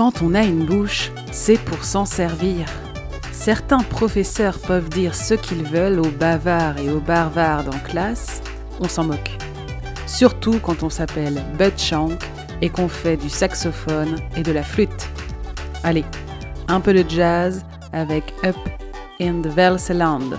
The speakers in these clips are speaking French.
Quand on a une bouche, c'est pour s'en servir. Certains professeurs peuvent dire ce qu'ils veulent aux bavards et aux barvards en classe, on s'en moque. Surtout quand on s'appelle Bud Shank et qu'on fait du saxophone et de la flûte. Allez, un peu de jazz avec Up in the Velseland.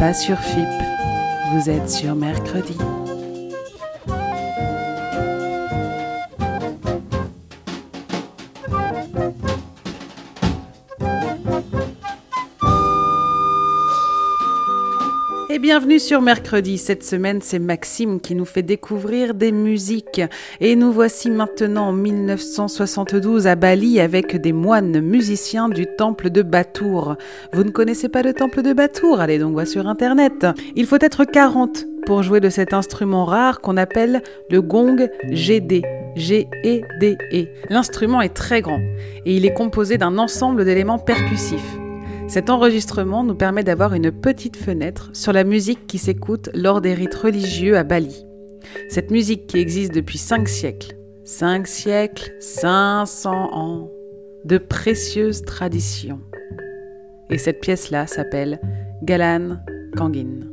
Pas sur FIP, vous êtes sur mercredi. Bienvenue sur mercredi. Cette semaine, c'est Maxime qui nous fait découvrir des musiques. Et nous voici maintenant en 1972 à Bali avec des moines musiciens du temple de Batour. Vous ne connaissez pas le temple de Batour? Allez donc voir sur internet. Il faut être 40 pour jouer de cet instrument rare qu'on appelle le gong GD. G-E-D-E. L'instrument est très grand et il est composé d'un ensemble d'éléments percussifs. Cet enregistrement nous permet d'avoir une petite fenêtre sur la musique qui s'écoute lors des rites religieux à Bali. Cette musique qui existe depuis 5 siècles. 5 siècles, 500 ans de précieuses traditions. Et cette pièce-là s'appelle Galan Kangin.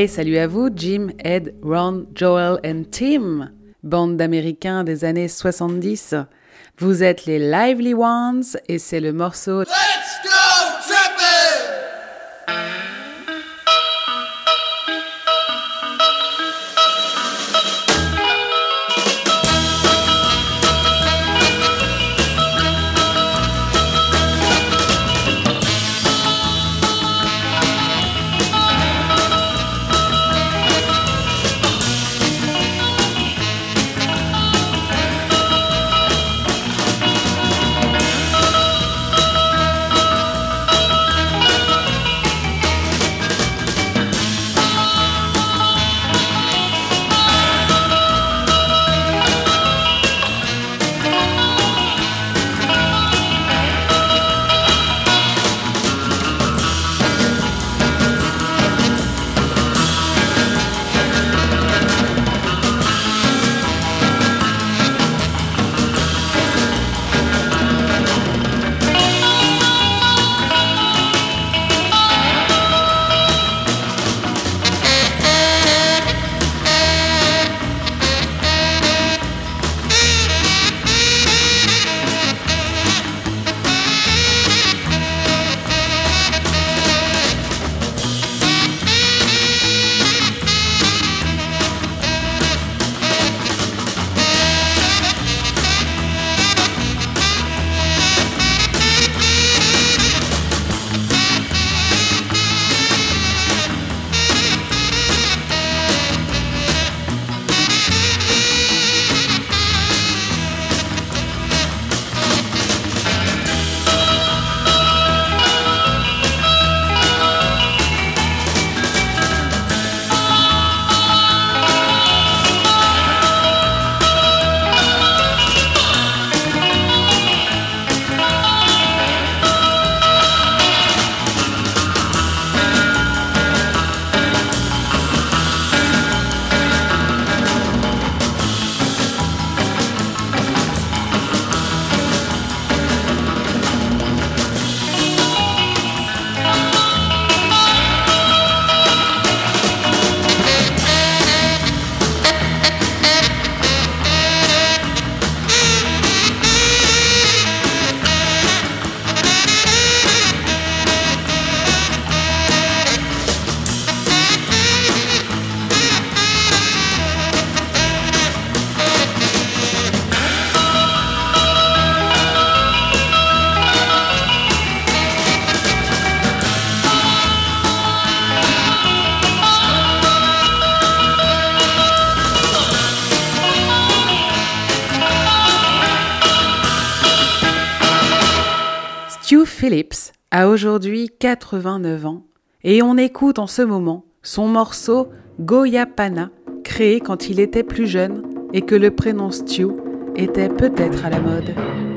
Hey, salut à vous, Jim, Ed, Ron, Joel et Tim, bande d'Américains des années 70. Vous êtes les Lively Ones et c'est le morceau... a aujourd'hui 89 ans et on écoute en ce moment son morceau Goyapana, créé quand il était plus jeune et que le prénom Stu était peut-être à la mode.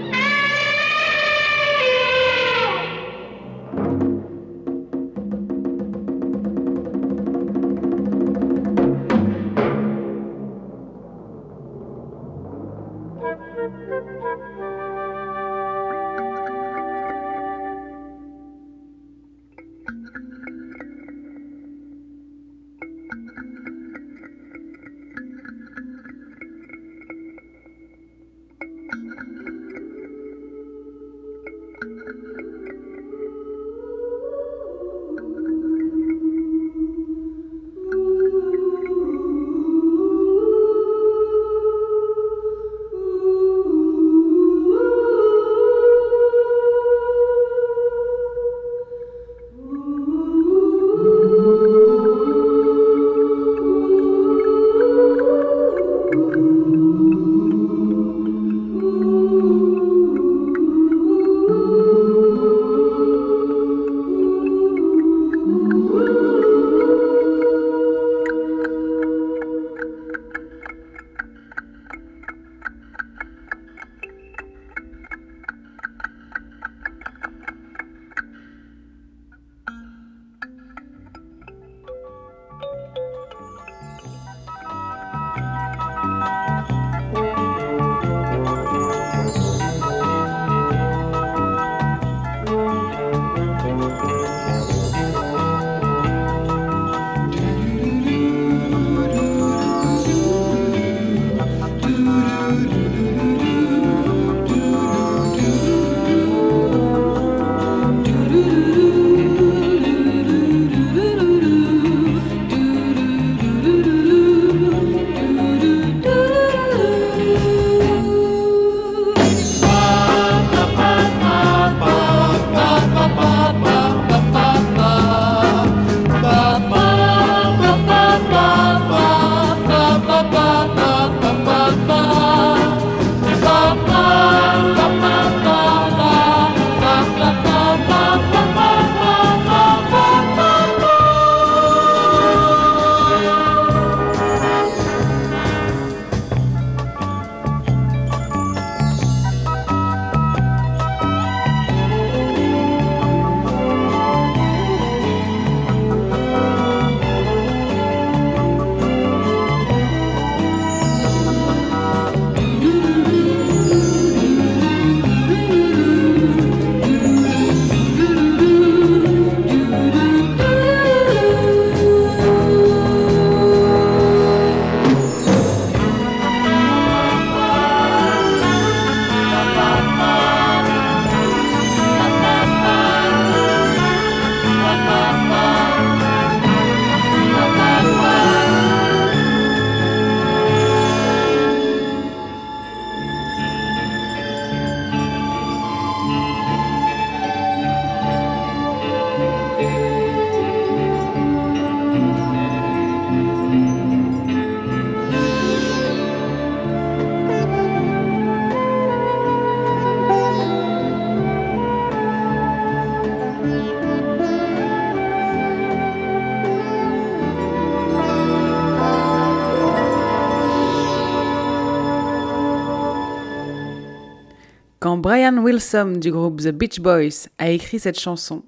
Brian Wilson du groupe The Beach Boys a écrit cette chanson,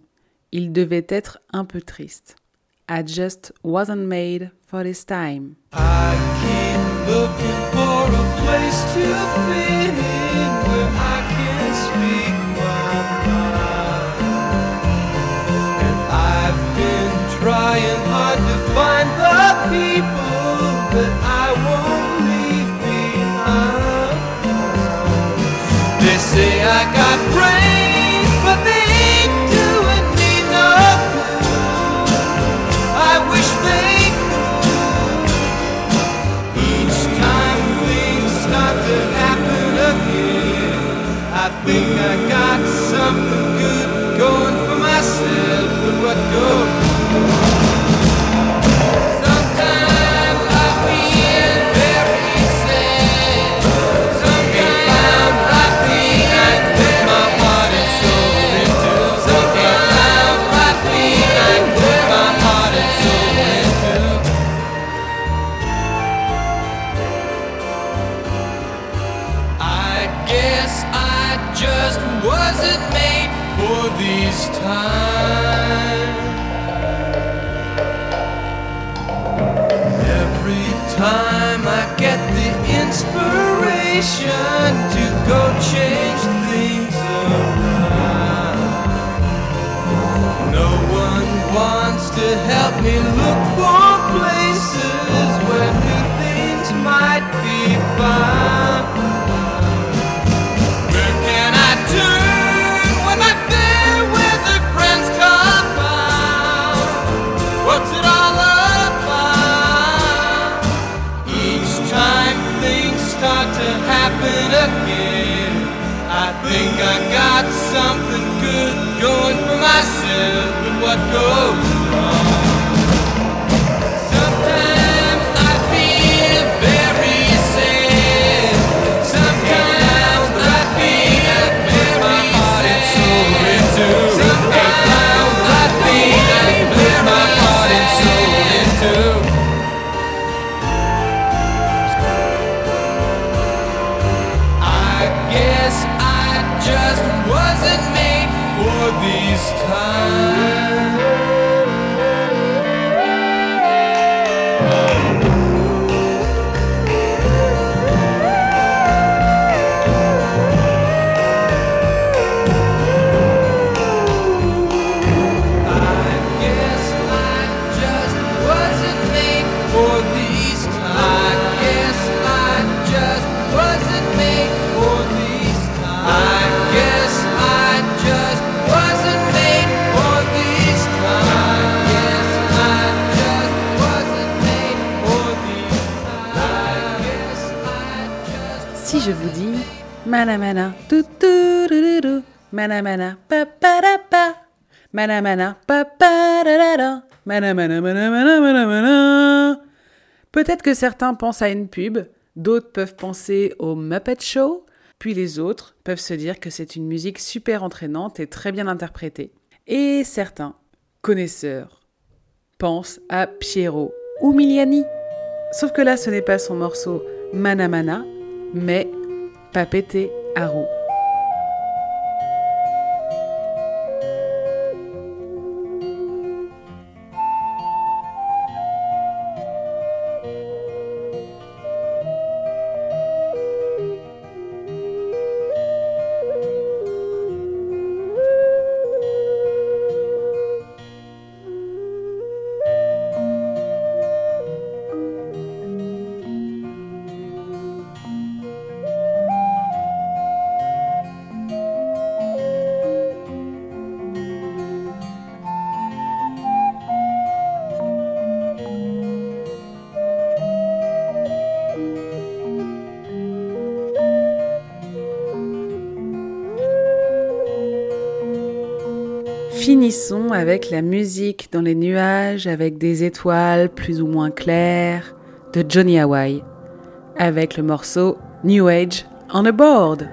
il devait être un peu triste. I just wasn't made for this time. I keep looking for a place to fit in where I can speak my mind. And I've been trying hard to find the people that say I got brains, but they ain't doing me no good. I wish they could. Each time things start to happen again, I think I got Peut-être que certains pensent à une pub, d'autres peuvent penser au Muppet Show, puis les autres peuvent se dire que c'est une musique super entraînante et très bien interprétée. Et certains, connaisseurs, pensent à Piero ou Miliani. Sauf que là, ce n'est pas son morceau Mana Mana, mais Papete Haru. Finissons avec la musique dans les nuages avec des étoiles plus ou moins claires de Johnny Hawaii avec le morceau New Age on a Board.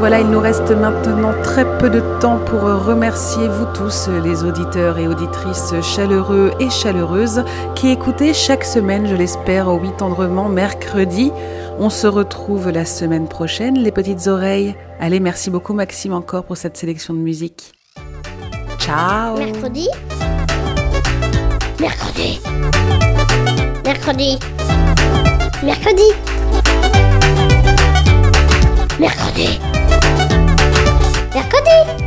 Voilà, il nous reste maintenant très peu de temps pour remercier vous tous, les auditeurs et auditrices chaleureux et chaleureuses, qui écoutez chaque semaine, je l'espère, au 8 tendrement, mercredi. On se retrouve la semaine prochaine, les petites oreilles. Allez, merci beaucoup Maxime encore pour cette sélection de musique. Ciao. Mercredi. Mercredi. Mercredi. Mercredi. Mercredi 薬で